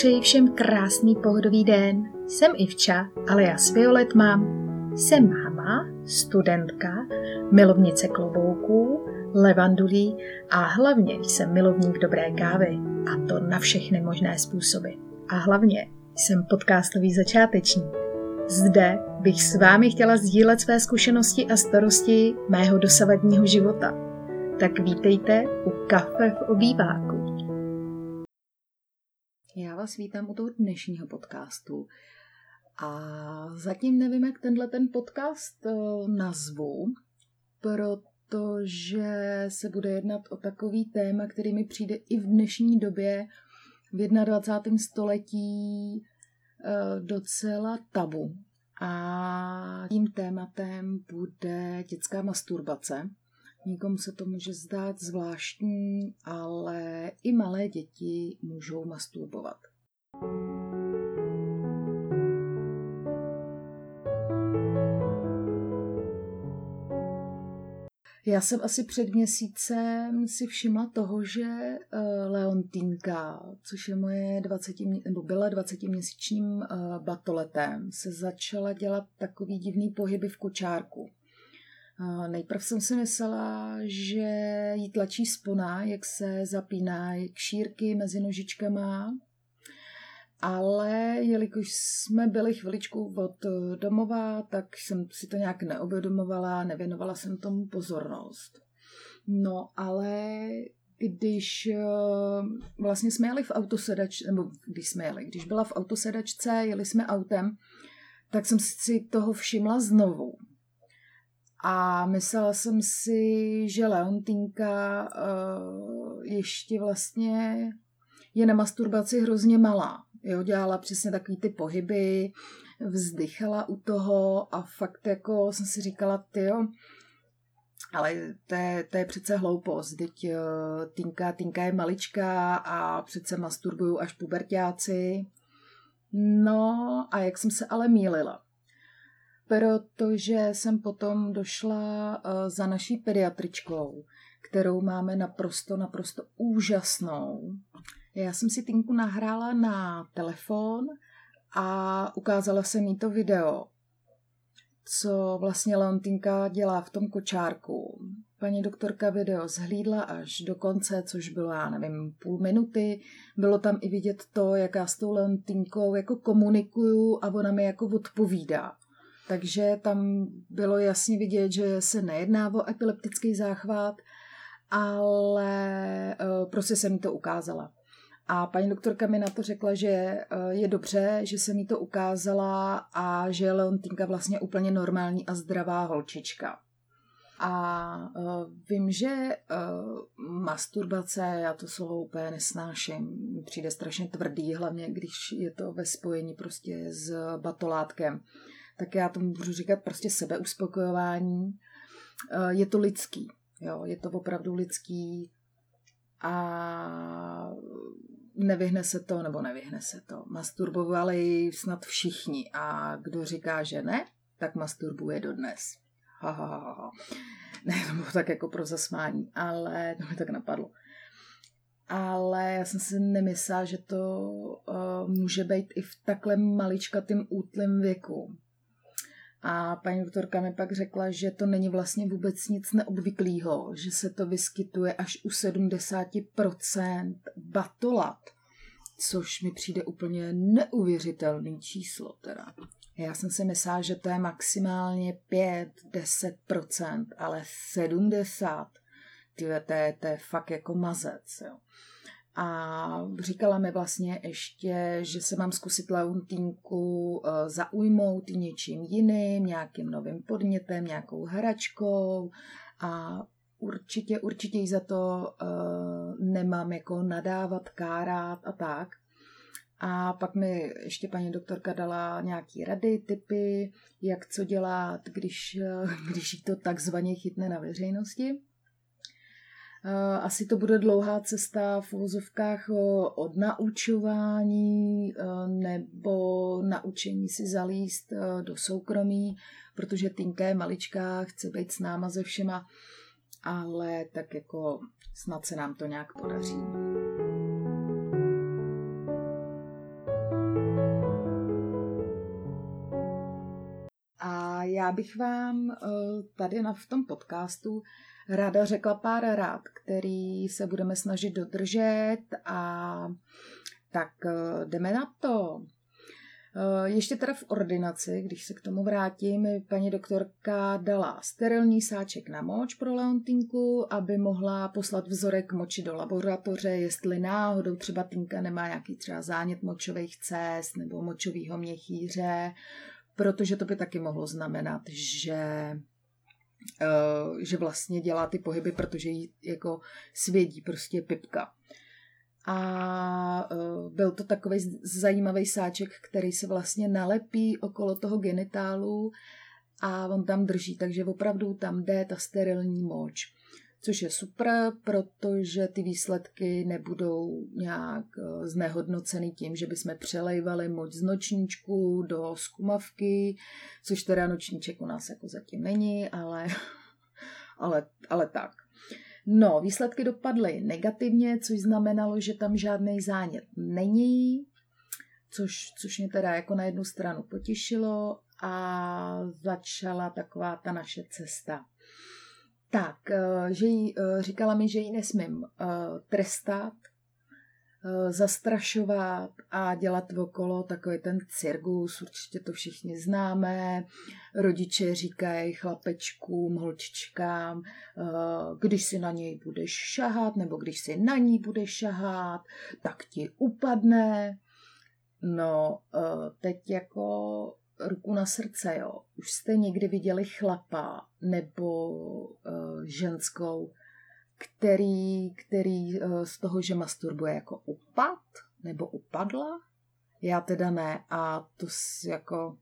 přeji všem krásný pohodový den. Jsem Ivča, ale já s Violet mám. Jsem máma, studentka, milovnice klobouků, levandulí a hlavně jsem milovník dobré kávy. A to na všechny možné způsoby. A hlavně jsem podcastový začátečník. Zde bych s vámi chtěla sdílet své zkušenosti a starosti mého dosavadního života. Tak vítejte u kafe v obýváku. Já vás vítám u toho dnešního podcastu. A zatím nevím, jak tenhle ten podcast eh, nazvu, protože se bude jednat o takový téma, který mi přijde i v dnešní době v 21. století eh, docela tabu. A tím tématem bude dětská masturbace. Nikomu se to může zdát zvláštní, ale i malé děti můžou masturbovat. Já jsem asi před měsícem si všimla toho, že uh, Leontínka, což je moje 20, nebo byla 20-měsíčním uh, batoletem, se začala dělat takový divný pohyby v kočárku. Uh, nejprv jsem si myslela, že jí tlačí spona, jak se zapíná jak šírky mezi nožičkama, ale jelikož jsme byli chviličku od eh, domova, tak jsem si to nějak neobedomovala, nevěnovala jsem tomu pozornost. No, ale když eh, vlastně jsme jeli v autosedačce, nebo když jsme jeli, když byla v autosedačce, jeli jsme autem, tak jsem si toho všimla znovu. A myslela jsem si, že Leontínka uh, ještě vlastně je na masturbaci hrozně malá. Jo, dělala přesně takový ty pohyby, vzdychala u toho a fakt jako jsem si říkala, ty jo, ale to je, to je přece hloupost, teď uh, Tinka, Tinka je maličká a přece masturbují až pubertáci. No a jak jsem se ale mýlila. Protože jsem potom došla uh, za naší pediatričkou, kterou máme naprosto, naprosto úžasnou. Já jsem si Tinku nahrála na telefon a ukázala se mi to video, co vlastně Leontinka dělá v tom kočárku. Paní doktorka video zhlídla až do konce, což bylo, já nevím, půl minuty. Bylo tam i vidět to, jak já s tou Leontinkou jako komunikuju a ona mi jako odpovídá. Takže tam bylo jasně vidět, že se nejedná o epileptický záchvat, ale uh, prostě se mi to ukázala. A paní doktorka mi na to řekla, že eh, je dobře, že se mi to ukázala a že je Leontýnka vlastně úplně normální a zdravá holčička. A uh, vím, že masturbace, já to slovo úplně nesnáším, přijde strašně tvrdý, hlavně když je to ve spojení prostě s batolátkem. Tak já tomu budu říkat prostě sebeuspokojování. Uh, je to lidský, jo, je to opravdu lidský a nevyhne se to, nebo nevyhne se to. Masturbovali snad všichni a kdo říká, že ne, tak masturbuje dodnes. Ha, ha, ha, ha. Ne, to bylo tak jako pro zasmání, ale to mi tak napadlo. Ale já jsem si nemyslela, že to uh, může být i v takhle maličkatým útlém věku. A paní doktorka mi pak řekla, že to není vlastně vůbec nic neobvyklého, že se to vyskytuje až u 70% batolat, což mi přijde úplně neuvěřitelný číslo teda. Já jsem si myslela, že to je maximálně 5-10%, ale 70%, tyhle, to je, to je fakt jako mazec. Jo. A říkala mi vlastně ještě, že se mám zkusit Leontínku eh, zaujmout něčím jiným, nějakým novým podnětem, nějakou hračkou a určitě, určitě jí za to uh, nemám jako nadávat, kárat a tak. A pak mi ještě paní doktorka dala nějaký rady, typy, jak co dělat, když, eh, když jí to takzvaně chytne na veřejnosti. Eh, asi to bude dlouhá cesta v uvozovkách eh, od naučování eh, nebo naučení si zalíst do soukromí, protože Tinka je maličká, chce být s náma ze všema, ale tak jako snad se nám to nějak podaří. já bych vám tady na, v tom podcastu ráda řekla pár rád, který se budeme snažit dodržet a tak jdeme na to. Eh, ještě teda v ordinaci, když se k tomu vrátím, paní doktorka dala sterilní sáček na moč pro Leontinku, aby mohla poslat vzorek moči do laboratoře, jestli náhodou třeba Tinka nemá nějaký třeba zánět močových cest nebo močového měchýře, protože to by taky mohlo znamenat, že eh, že vlastně dělá ty pohyby, protože jí jako svědí prostě pipka a e, byl to takový zajímavý sáček, který se vlastně nalepí okolo toho genitálu a on tam drží, takže opravdu tam jde ta sterilní moč. Což je super, protože ty výsledky nebudou nějak e, znehodnoceny tím, že bychom přelejvali moč z nočníčku do skumavky, což teda nočníček u nás jako zatím není, ale, ale, ale tak. No, výsledky dopadly negativně, což znamenalo, že tam žádný zánět není, což, což mě teda jako na jednu stranu potěšilo a začala taková ta naše cesta. Tak, eh, že jí, eh, říkala mi, že ji nesmím eh, trestat, zastrašovat a dělat okolo takový ten cirkus, určitě to všichni známe. Rodiče říkají chlapečkům, holčičkám, když si na něj budeš šahat, nebo když si na ní budeš šahat, tak ti upadne. No, teď jako ruku na srdce, jo. Už jste někdy viděli chlapa nebo ženskou, který, který eh, z toho, že masturbuje jako upad nebo upadla. Já teda ne a to jako,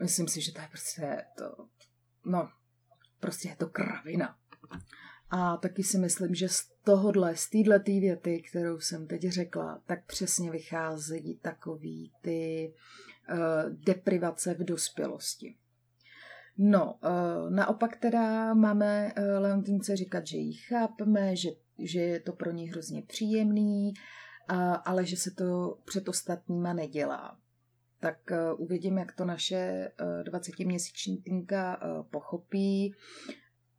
myslím si, že to je prostě to, no, prostě je to kravina. A taky si myslím, že z tohohle, z této věty, kterou jsem teď řekla, tak přesně vychází takový ty uh, deprivace v dospělosti. No, eh, naopak teda máme eh, Leontínce říkat, že ji chápeme, že, že je to pro ní hrozně příjemný, ale že se to před ostatníma nedělá. Tak eh, uvidím, jak to naše 20-měsíční Tinka pochopí,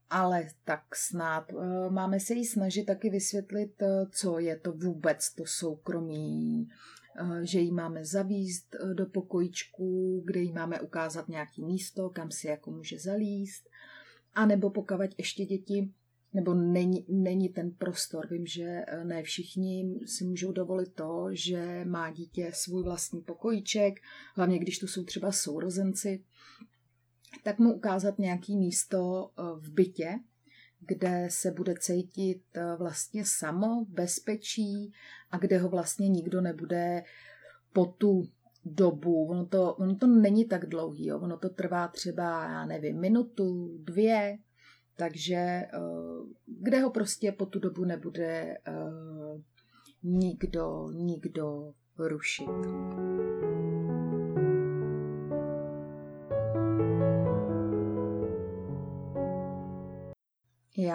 ale tak snad máme se jí snažit taky vysvětlit, co je to vůbec to soukromí, Eh, že ji máme zavíst eh, do pokojičku, kde jí máme ukázat nějaký místo, kam si jako může zalíst, a nebo pokavať ještě děti, nebo není, není ten prostor. Vím, že eh, ne všichni si můžou dovolit to, že má dítě svůj vlastní pokojíček, hlavně když to jsou třeba sourozenci, tak mu ukázat nějaký místo v bytě, kde se bude cítit eh, vlastně samo, bezpečí a kde ho vlastně nikdo nebude po tu dobu. Ono to, ono to není tak dlouhý, jo. ono to trvá třeba, já nevím, minutu, dvě, takže eh, kde ho prostě po tu dobu nebude eh, nikdo, nikdo rušit.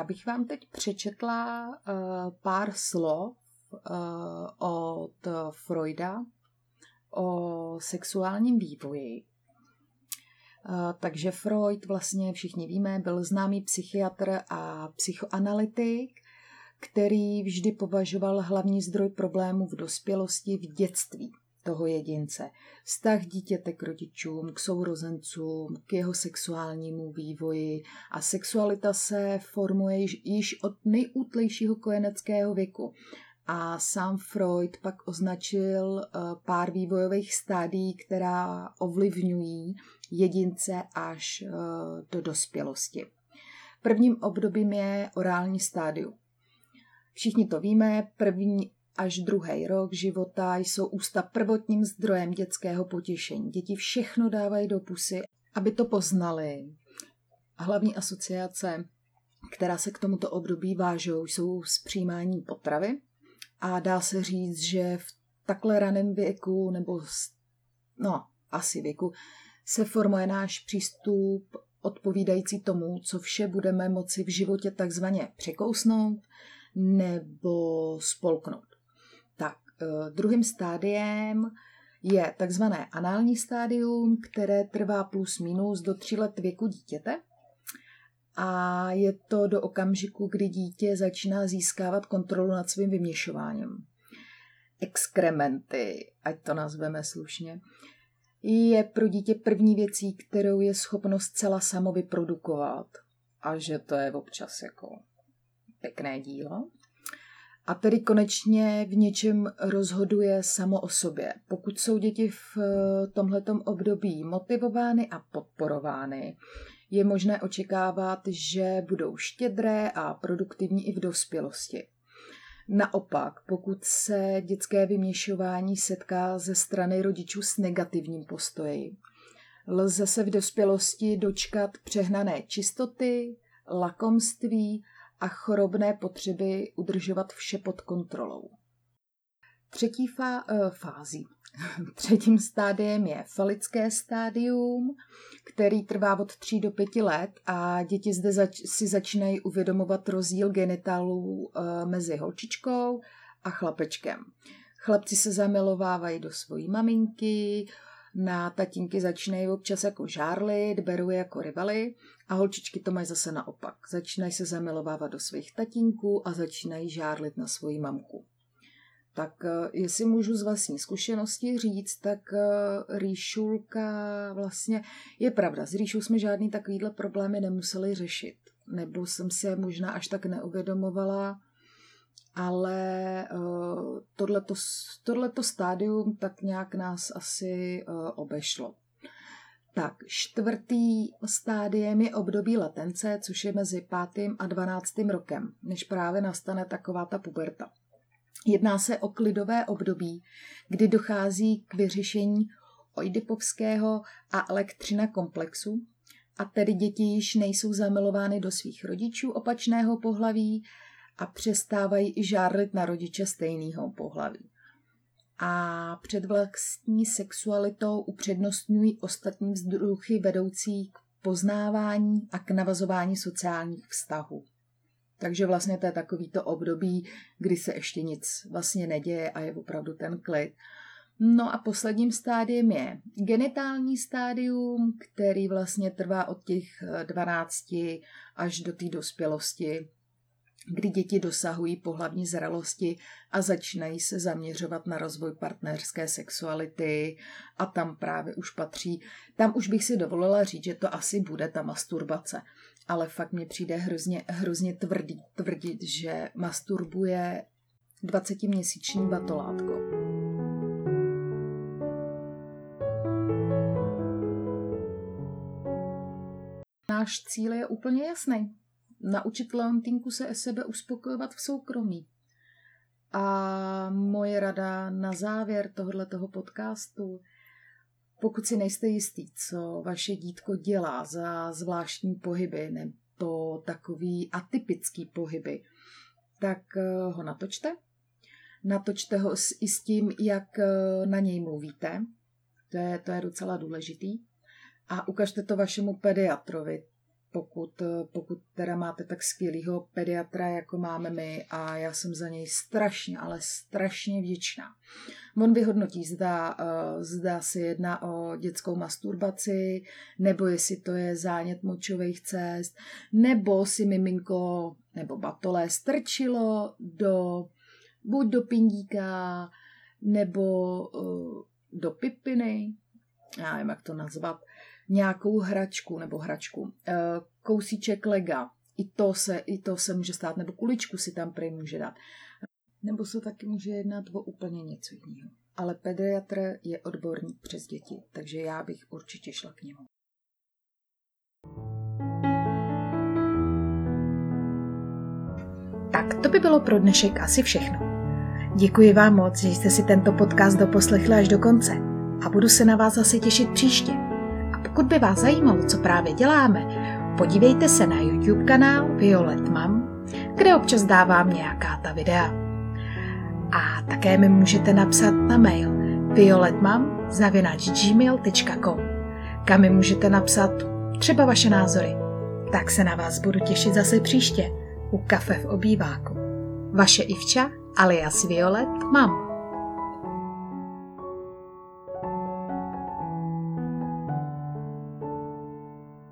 Bych vám teď přečetla uh, pár slov uh, od Freuda o sexuálním vývoji. Uh, takže Freud, vlastně všichni víme, byl známý psychiatr a psychoanalytik, který vždy považoval hlavní zdroj problémů v dospělosti v dětství toho jedince. Vztah dítěte k rodičům, k sourozencům, k jeho sexuálnímu vývoji a sexualita se formuje již, od nejútlejšího kojeneckého věku. A sám Freud pak označil eh, pár vývojových stádií, která ovlivňují jedince až eh, do dospělosti. Prvním obdobím je orální stádium. Všichni to víme, první až druhý rok života jsou ústa prvotním zdrojem dětského potěšení. Děti všechno dávají do pusy, aby to poznali. Hlavní asociace, která se k tomuto období vážou, jsou z přijímání potravy. A dá se říct, že v takhle raném věku, nebo no, asi věku, se formuje náš přístup odpovídající tomu, co vše budeme moci v životě takzvaně překousnout nebo spolknout. Eh, druhým stádiem je takzvané anální stádium, které trvá plus minus do 3 let věku dítěte. A je to do okamžiku, kdy dítě začíná získávat kontrolu nad svým vyměšováním. Exkrementy, ať to nazveme slušně, je pro dítě první věcí, kterou je schopno zcela samo vyprodukovat. A že to je občas jako pěkné dílo. A tedy konečně v něčem rozhoduje samo o sobě. Pokud jsou děti v eh, tomhletom období motivovány a podporovány, je možné očekávat, že budou štědré a produktivní i v dospělosti. Naopak, pokud se dětské vyměšování setká ze strany rodičů s negativním postoji, lze se v dospělosti dočkat přehnané čistoty, lakomství a chorobné potřeby udržovat vše pod kontrolou. Třetí fá, uh, fází. Třetím stádiem je falické stádium, který trvá od 3 do 5 let a děti zde zač- si začínají uvědomovat rozdíl genitálů uh, mezi holčičkou a chlapečkem. Chlapci se zamilovávají do svojí maminky, na tatínky začínají občas jako žárlit, berou je jako rivaly a holčičky to mají zase naopak. Začínají se zamilovávat do svých tatínků a začínají žárlit na svoji mamku. Tak eh, jestli můžu z vlastní zkušenosti říct, tak eh, rýšulka vlastně, je pravda, s rýšou jsme žádný takovýhle problémy nemuseli řešit. Nebo jsem si je možná až tak neuvědomovala, ale uh, tohleto, stádium tak nějak nás asi uh, obešlo. Tak, čtvrtý stádiem je období latence, což je mezi pátým a dvanáctým rokem, než právě nastane taková ta puberta. Jedná se o klidové období, kdy dochází k vyřešení oidipovského a elektřina komplexu, a tedy děti již nejsou zamilovány do svých rodičů opačného pohlaví a přestávají i žárlit na rodiče stejného pohlaví. A před vlastní sexualitou upřednostňují ostatní vzduchy vedoucí k poznávání a k navazování sociálních vztahů. Takže vlastně to je takový to období, kdy se ještě nic vlastně neděje a je opravdu ten klid. No a posledním stádiem je genitální stádium, který vlastně trvá od těch 12 až do té dospělosti kdy děti dosahují pohlavní zralosti a začínají se zaměřovat na rozvoj partnerské sexuality a tam právě už patří, tam už bych si dovolila říct, že to asi bude ta masturbace. Ale fakt mi přijde hrozně, hrozně tvrdý, tvrdit, že masturbuje 20-měsíční batolátko. Náš cíl je úplně jasný naučit Leontinku se sebe uspokojovat v soukromí. A moje rada na závěr tohoto podcastu, pokud si nejste jistý, co vaše dítko dělá za zvláštní pohyby nebo takový atypický pohyby, tak eh, ho natočte. Natočte ho i s tím, jak eh, na něj mluvíte. To je, to je docela důležitý. A ukažte to vašemu pediatrovi pokud, eh, pokud teda máte tak skvělého pediatra, jako máme my a já jsem za něj strašně, ale strašně vděčná. On vyhodnotí, zda, uh, zda se jedná o dětskou masturbaci, nebo jestli to je zánět močových cest, nebo si miminko nebo batole strčilo do, buď do pindíka, nebo uh, do pipiny, já nevím, jak to nazvat, nějakou hračku nebo hračku, eh, kousíček lega, i to se, i to se může stát, nebo kuličku si tam prej může dát. Nebo se taky může jednat o úplně něco jiného. Ale pediatr je odborník přes děti, takže já bych určitě šla k němu. Tak to by bylo pro dnešek asi všechno. Děkuji vám moc, že jste si tento podcast doposlechli až do konce a budu se na vás zase těšit příště. Pokud by vás zajímalo, co právě děláme, podívejte se na YouTube kanál Violet Mam, kde občas dávám nějaká ta videa. A také mi můžete napsat na mail violetmam.gmail.com kam mi můžete napsat třeba vaše názory. Tak se na vás budu těšit zase příště u kafe v obýváku. Vaše Ivča alias Violet Mam.